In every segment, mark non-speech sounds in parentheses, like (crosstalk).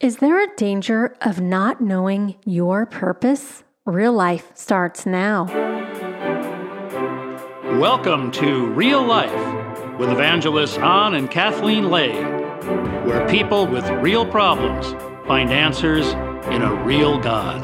Is there a danger of not knowing your purpose? Real life starts now. Welcome to Real Life with evangelists Don and Kathleen Lay, where people with real problems find answers in a real God.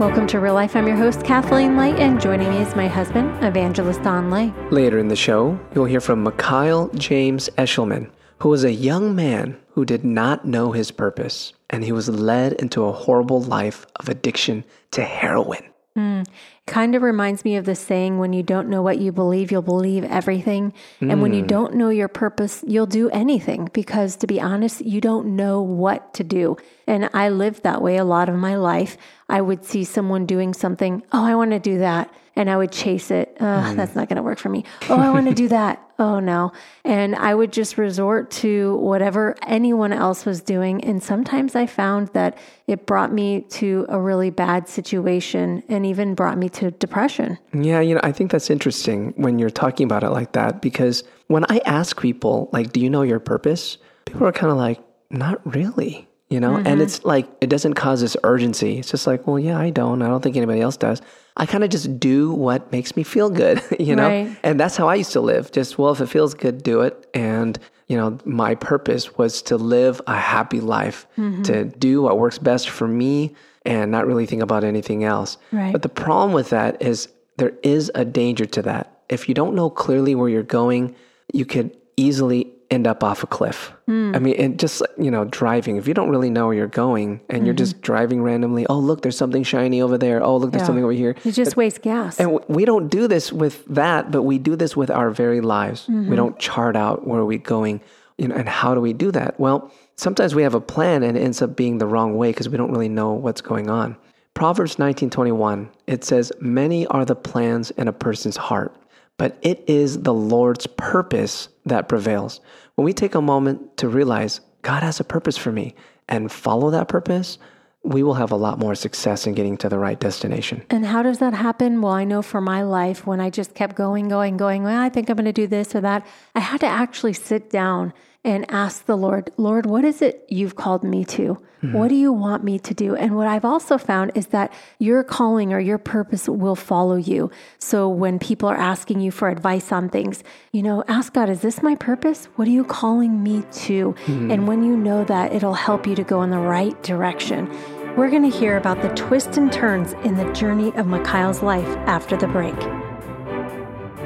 Welcome to Real Life. I'm your host, Kathleen Lay, and joining me is my husband, Evangelist Don Lay. Later in the show, you'll hear from Mikhail James Eshelman, who was a young man who did not know his purpose, and he was led into a horrible life of addiction to heroin. Mm. Kind of reminds me of the saying when you don't know what you believe, you'll believe everything. Mm. And when you don't know your purpose, you'll do anything because, to be honest, you don't know what to do. And I lived that way a lot of my life. I would see someone doing something, oh, I want to do that. And I would chase it. Mm. That's not going to work for me. Oh, I want to do (laughs) that. Oh, no. And I would just resort to whatever anyone else was doing. And sometimes I found that it brought me to a really bad situation and even brought me to depression. Yeah, you know, I think that's interesting when you're talking about it like that because when I ask people, like, do you know your purpose? People are kind of like, not really you know? Mm-hmm. And it's like, it doesn't cause this urgency. It's just like, well, yeah, I don't. I don't think anybody else does. I kind of just do what makes me feel good, (laughs) you know? Right. And that's how I used to live. Just, well, if it feels good, do it. And, you know, my purpose was to live a happy life, mm-hmm. to do what works best for me and not really think about anything else. Right. But the problem with that is there is a danger to that. If you don't know clearly where you're going, you could easily end up off a cliff. Mm. I mean, and just you know, driving. If you don't really know where you're going and mm-hmm. you're just mm-hmm. driving randomly, oh look, there's something shiny over there. Oh look, there's yeah. something over here. You just but, waste gas. And we don't do this with that, but we do this with our very lives. Mm-hmm. We don't chart out where are we going, you know, and how do we do that? Well, sometimes we have a plan and it ends up being the wrong way because we don't really know what's going on. Proverbs 19:21 it says many are the plans in a person's heart but it is the Lord's purpose that prevails. When we take a moment to realize God has a purpose for me and follow that purpose, we will have a lot more success in getting to the right destination. And how does that happen? Well, I know for my life, when I just kept going, going, going, well, I think I'm going to do this or that, I had to actually sit down and ask the Lord, Lord, what is it you've called me to? Mm-hmm. What do you want me to do? And what I've also found is that your calling or your purpose will follow you. So when people are asking you for advice on things, you know, ask God, is this my purpose? What are you calling me to? Mm-hmm. And when you know that, it'll help you to go in the right direction. We're going to hear about the twists and turns in the journey of Mikhail's life after the break.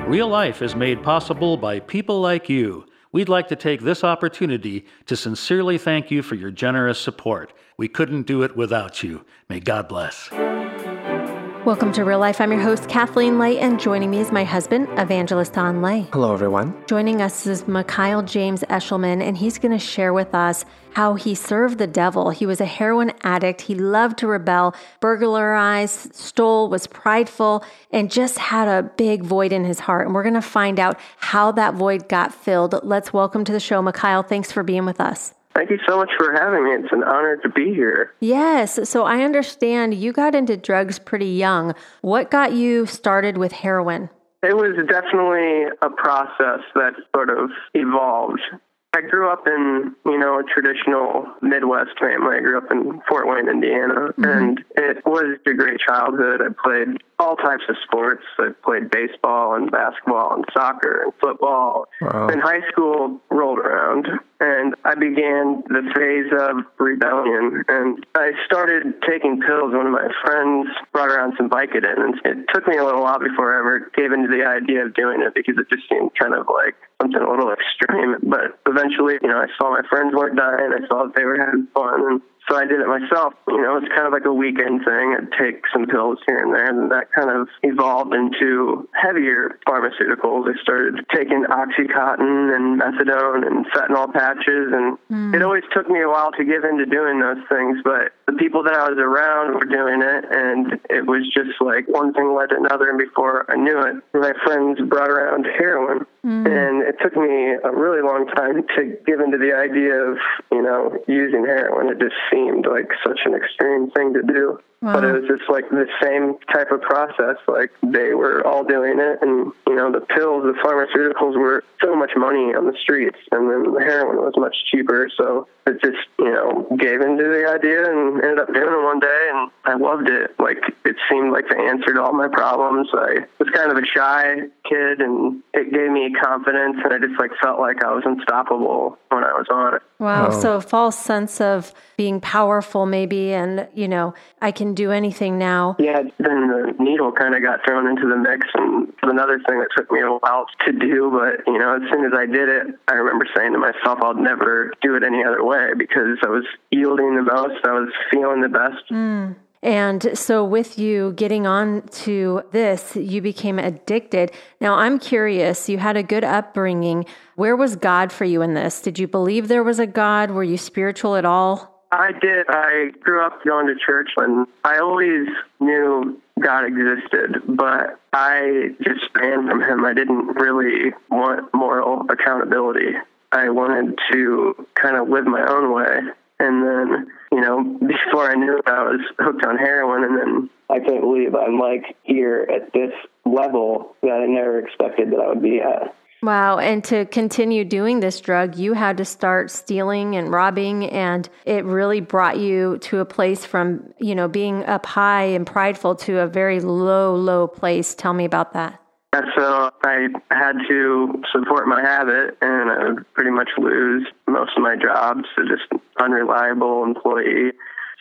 Real life is made possible by people like you. We'd like to take this opportunity to sincerely thank you for your generous support. We couldn't do it without you. May God bless. Welcome to Real Life. I'm your host, Kathleen Lay, and joining me is my husband, Evangelist Don Lay. Hello, everyone. Joining us is Mikhail James Eshelman, and he's going to share with us how he served the devil. He was a heroin addict. He loved to rebel, burglarized, stole, was prideful, and just had a big void in his heart. And we're going to find out how that void got filled. Let's welcome to the show, Mikhail. Thanks for being with us. Thank you so much for having me. It's an honor to be here. Yes. So I understand you got into drugs pretty young. What got you started with heroin? It was definitely a process that sort of evolved. I grew up in, you know, a traditional Midwest family. I grew up in Fort Wayne, Indiana, mm-hmm. and it was a great childhood. I played all types of sports. I played baseball and basketball and soccer and football. Wow. And high school rolled around, and I began the phase of rebellion. And I started taking pills. One of my friends brought around some Vicodin, and it took me a little while before I ever gave into the idea of doing it because it just seemed kind of like something a little extreme. But eventually, you know, I saw my friends weren't dying. I saw that they were having fun, and so I did it myself. You know, it's kind of like a weekend thing. I'd take some pills here and there, and that kind of evolved into heavier pharmaceuticals. I started taking Oxycontin and methadone and fentanyl patches, and mm. it always took me a while to give into doing those things. But the people that I was around were doing it, and it was just like one thing led to another, and before I knew it, my friends brought around heroin. Mm. And it took me a really long time to give into the idea of, you know, using heroin. It just seemed like such an extreme thing to do. Wow. But it was just like the same type of process. Like they were all doing it, and you know the pills, the pharmaceuticals were so much money on the streets, and then the heroin was much cheaper. So it just you know gave into the idea and ended up doing it one day, and I loved it. Like it seemed like the answer to all my problems. I was kind of a shy kid, and it gave me confidence, and I just like felt like I was unstoppable when I was on it. Wow. Oh. So a false sense of being powerful, maybe, and you know I can do anything now. Yeah, then the needle kind of got thrown into the mix, and another thing that took me a while to do. But you know, as soon as I did it, I remember saying to myself, "I'll never do it any other way," because I was yielding the most, I was feeling the best. Mm. And so, with you getting on to this, you became addicted. Now, I'm curious, you had a good upbringing. Where was God for you in this? Did you believe there was a God? Were you spiritual at all? I did. I grew up going to church and I always knew God existed, but I just ran from him. I didn't really want moral accountability. I wanted to kind of live my own way. And then, you know, before I knew it, I was hooked on heroin. And then I can't believe I'm like here at this level that I never expected that I would be at. Wow. And to continue doing this drug, you had to start stealing and robbing. And it really brought you to a place from, you know, being up high and prideful to a very low, low place. Tell me about that. So I had to support my habit and I would pretty much lose most of my jobs to just unreliable employee.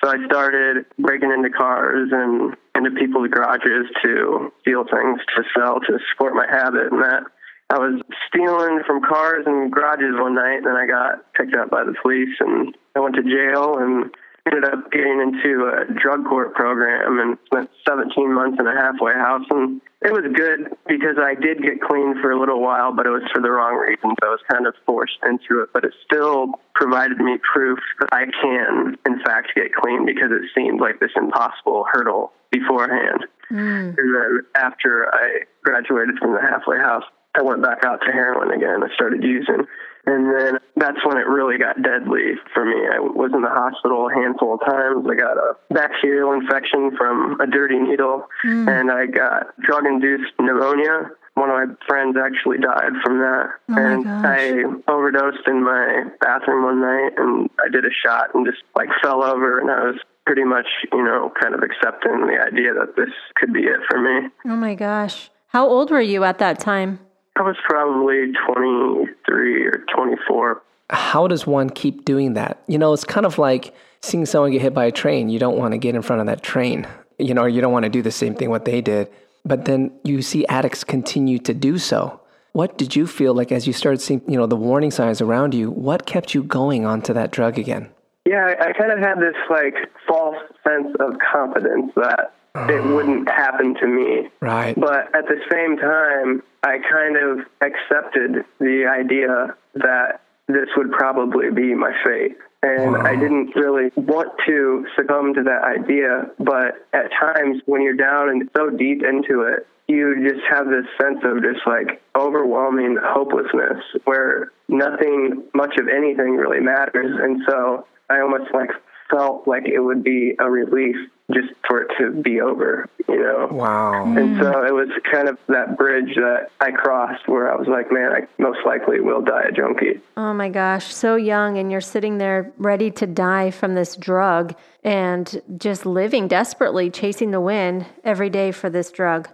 So I started breaking into cars and into people's garages to steal things to sell to support my habit and that I was stealing from cars and garages one night, and then I got picked up by the police, and I went to jail and ended up getting into a drug court program and spent 17 months in a halfway house. And it was good because I did get clean for a little while, but it was for the wrong reasons. I was kind of forced into it, but it still provided me proof that I can, in fact, get clean because it seemed like this impossible hurdle beforehand. Mm. And then after I graduated from the halfway house, I went back out to heroin again. I started using. And then that's when it really got deadly for me. I was in the hospital a handful of times. I got a bacterial infection from a dirty needle, mm. and I got drug induced pneumonia. One of my friends actually died from that. Oh and I overdosed in my bathroom one night, and I did a shot and just like fell over, and I was pretty much, you know, kind of accepting the idea that this could be it for me. Oh my gosh. How old were you at that time? I was probably 23 or 24. How does one keep doing that? You know, it's kind of like seeing someone get hit by a train. You don't want to get in front of that train, you know, you don't want to do the same thing what they did. But then you see addicts continue to do so. What did you feel like as you started seeing, you know, the warning signs around you? What kept you going onto that drug again? Yeah, I kind of had this like false sense of confidence that it oh. wouldn't happen to me. Right. But at the same time, I kind of accepted the idea that this would probably be my fate. And wow. I didn't really want to succumb to that idea. But at times, when you're down and so deep into it, you just have this sense of just like overwhelming hopelessness where nothing much of anything really matters. And so I almost like felt like it would be a relief just for it to be over, you know? Wow. And so it was kind of that bridge that I crossed where I was like, man, I most likely will die a junkie. Oh my gosh, so young, and you're sitting there ready to die from this drug and just living desperately, chasing the wind every day for this drug.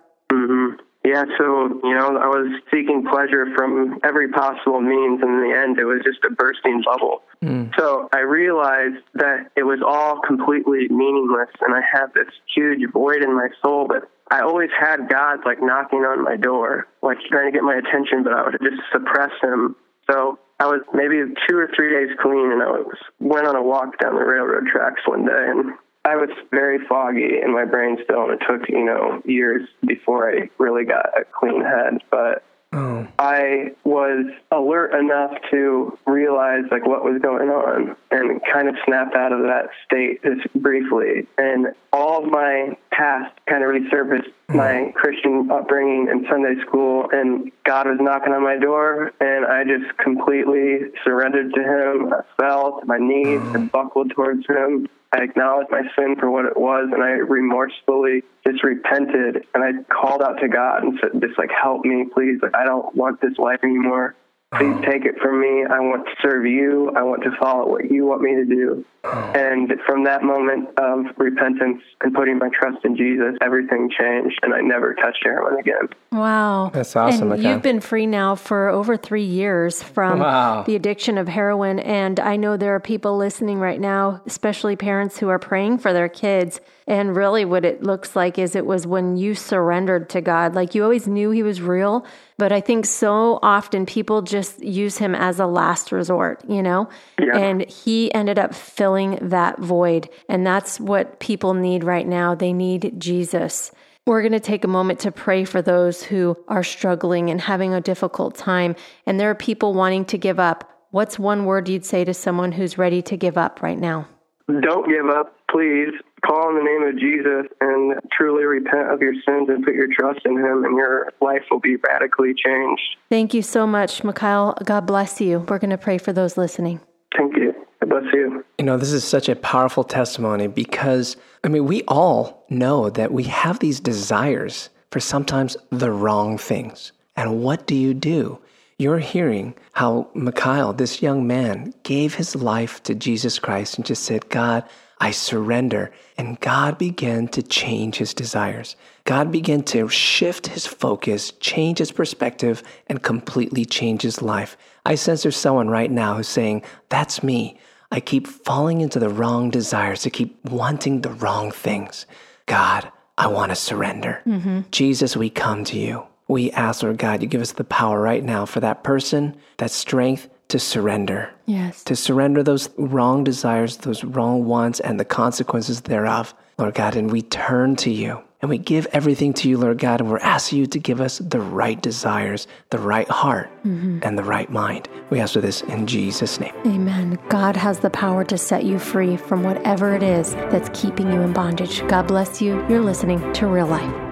Yeah, so, you know, I was seeking pleasure from every possible means, and in the end, it was just a bursting bubble. Mm. So I realized that it was all completely meaningless, and I had this huge void in my soul But I always had God, like, knocking on my door, like, trying to get my attention, but I would just suppress him. So I was maybe two or three days clean, and I was, went on a walk down the railroad tracks one day, and I was very foggy in my brain still, and it took you know years before I really got a clean head. But Oh. I was alert enough to realize like what was going on and kind of snapped out of that state just briefly. And all of my past kind of resurfaced my mm. Christian upbringing in Sunday school and God was knocking on my door and I just completely surrendered to him. I fell to my knees oh. and buckled towards him. I acknowledged my sin for what it was and I remorsefully just repented and I called out to God and said, just like, help me, please. Like, I don't want this life anymore. Please uh-huh. take it from me. I want to serve you. I want to follow what you want me to do. Uh-huh. And from that moment of repentance and putting my trust in Jesus, everything changed and I never touched heroin again. Wow. That's awesome, And Mikhail. you've been free now for over three years from Wow. the addiction of heroin. And I know there are people listening right now, especially parents who are praying for their kids. And really, what it looks like is it was when you surrendered to God. Like you always knew He was real, but I think so often people just use Him as a last resort, you know? Yeah. And He ended up filling that void. And that's what people need right now. They need Jesus. We're going to take a moment to pray for those who are struggling and having a difficult time. And there are people wanting to give up. What's one word you'd say to someone who's ready to give up right now? Don't give up, please. Call on the name of Jesus and truly repent of your sins and put your trust in Him, and your life will be radically changed. Thank you so much, Mikhail. God bless you. We're going to pray for those listening. Thank you. God bless you. You know, this is such a powerful testimony because, I mean, we all know that we have these desires for sometimes the wrong things. And what do you do? You're hearing how Mikhail, this young man, gave his life to Jesus Christ and just said, God, I surrender. And God began to change his desires. God began to shift his focus, change his perspective, and completely change his life. I sense there's someone right now who's saying, That's me. I keep falling into the wrong desires. I keep wanting the wrong things. God, I want to surrender. Mm-hmm. Jesus, we come to you. We ask, Lord God, you give us the power right now for that person, that strength to surrender Yes. to surrender those wrong desires, those wrong wants, and the consequences thereof, Lord God. And we turn to you and we give everything to you, Lord God. And we're asking you to give us the right desires, the right heart, mm-hmm. and the right mind. We ask for this in Jesus' name. Amen. God has the power to set you free from whatever it is that's keeping you in bondage. God bless you. You're listening to Real Life.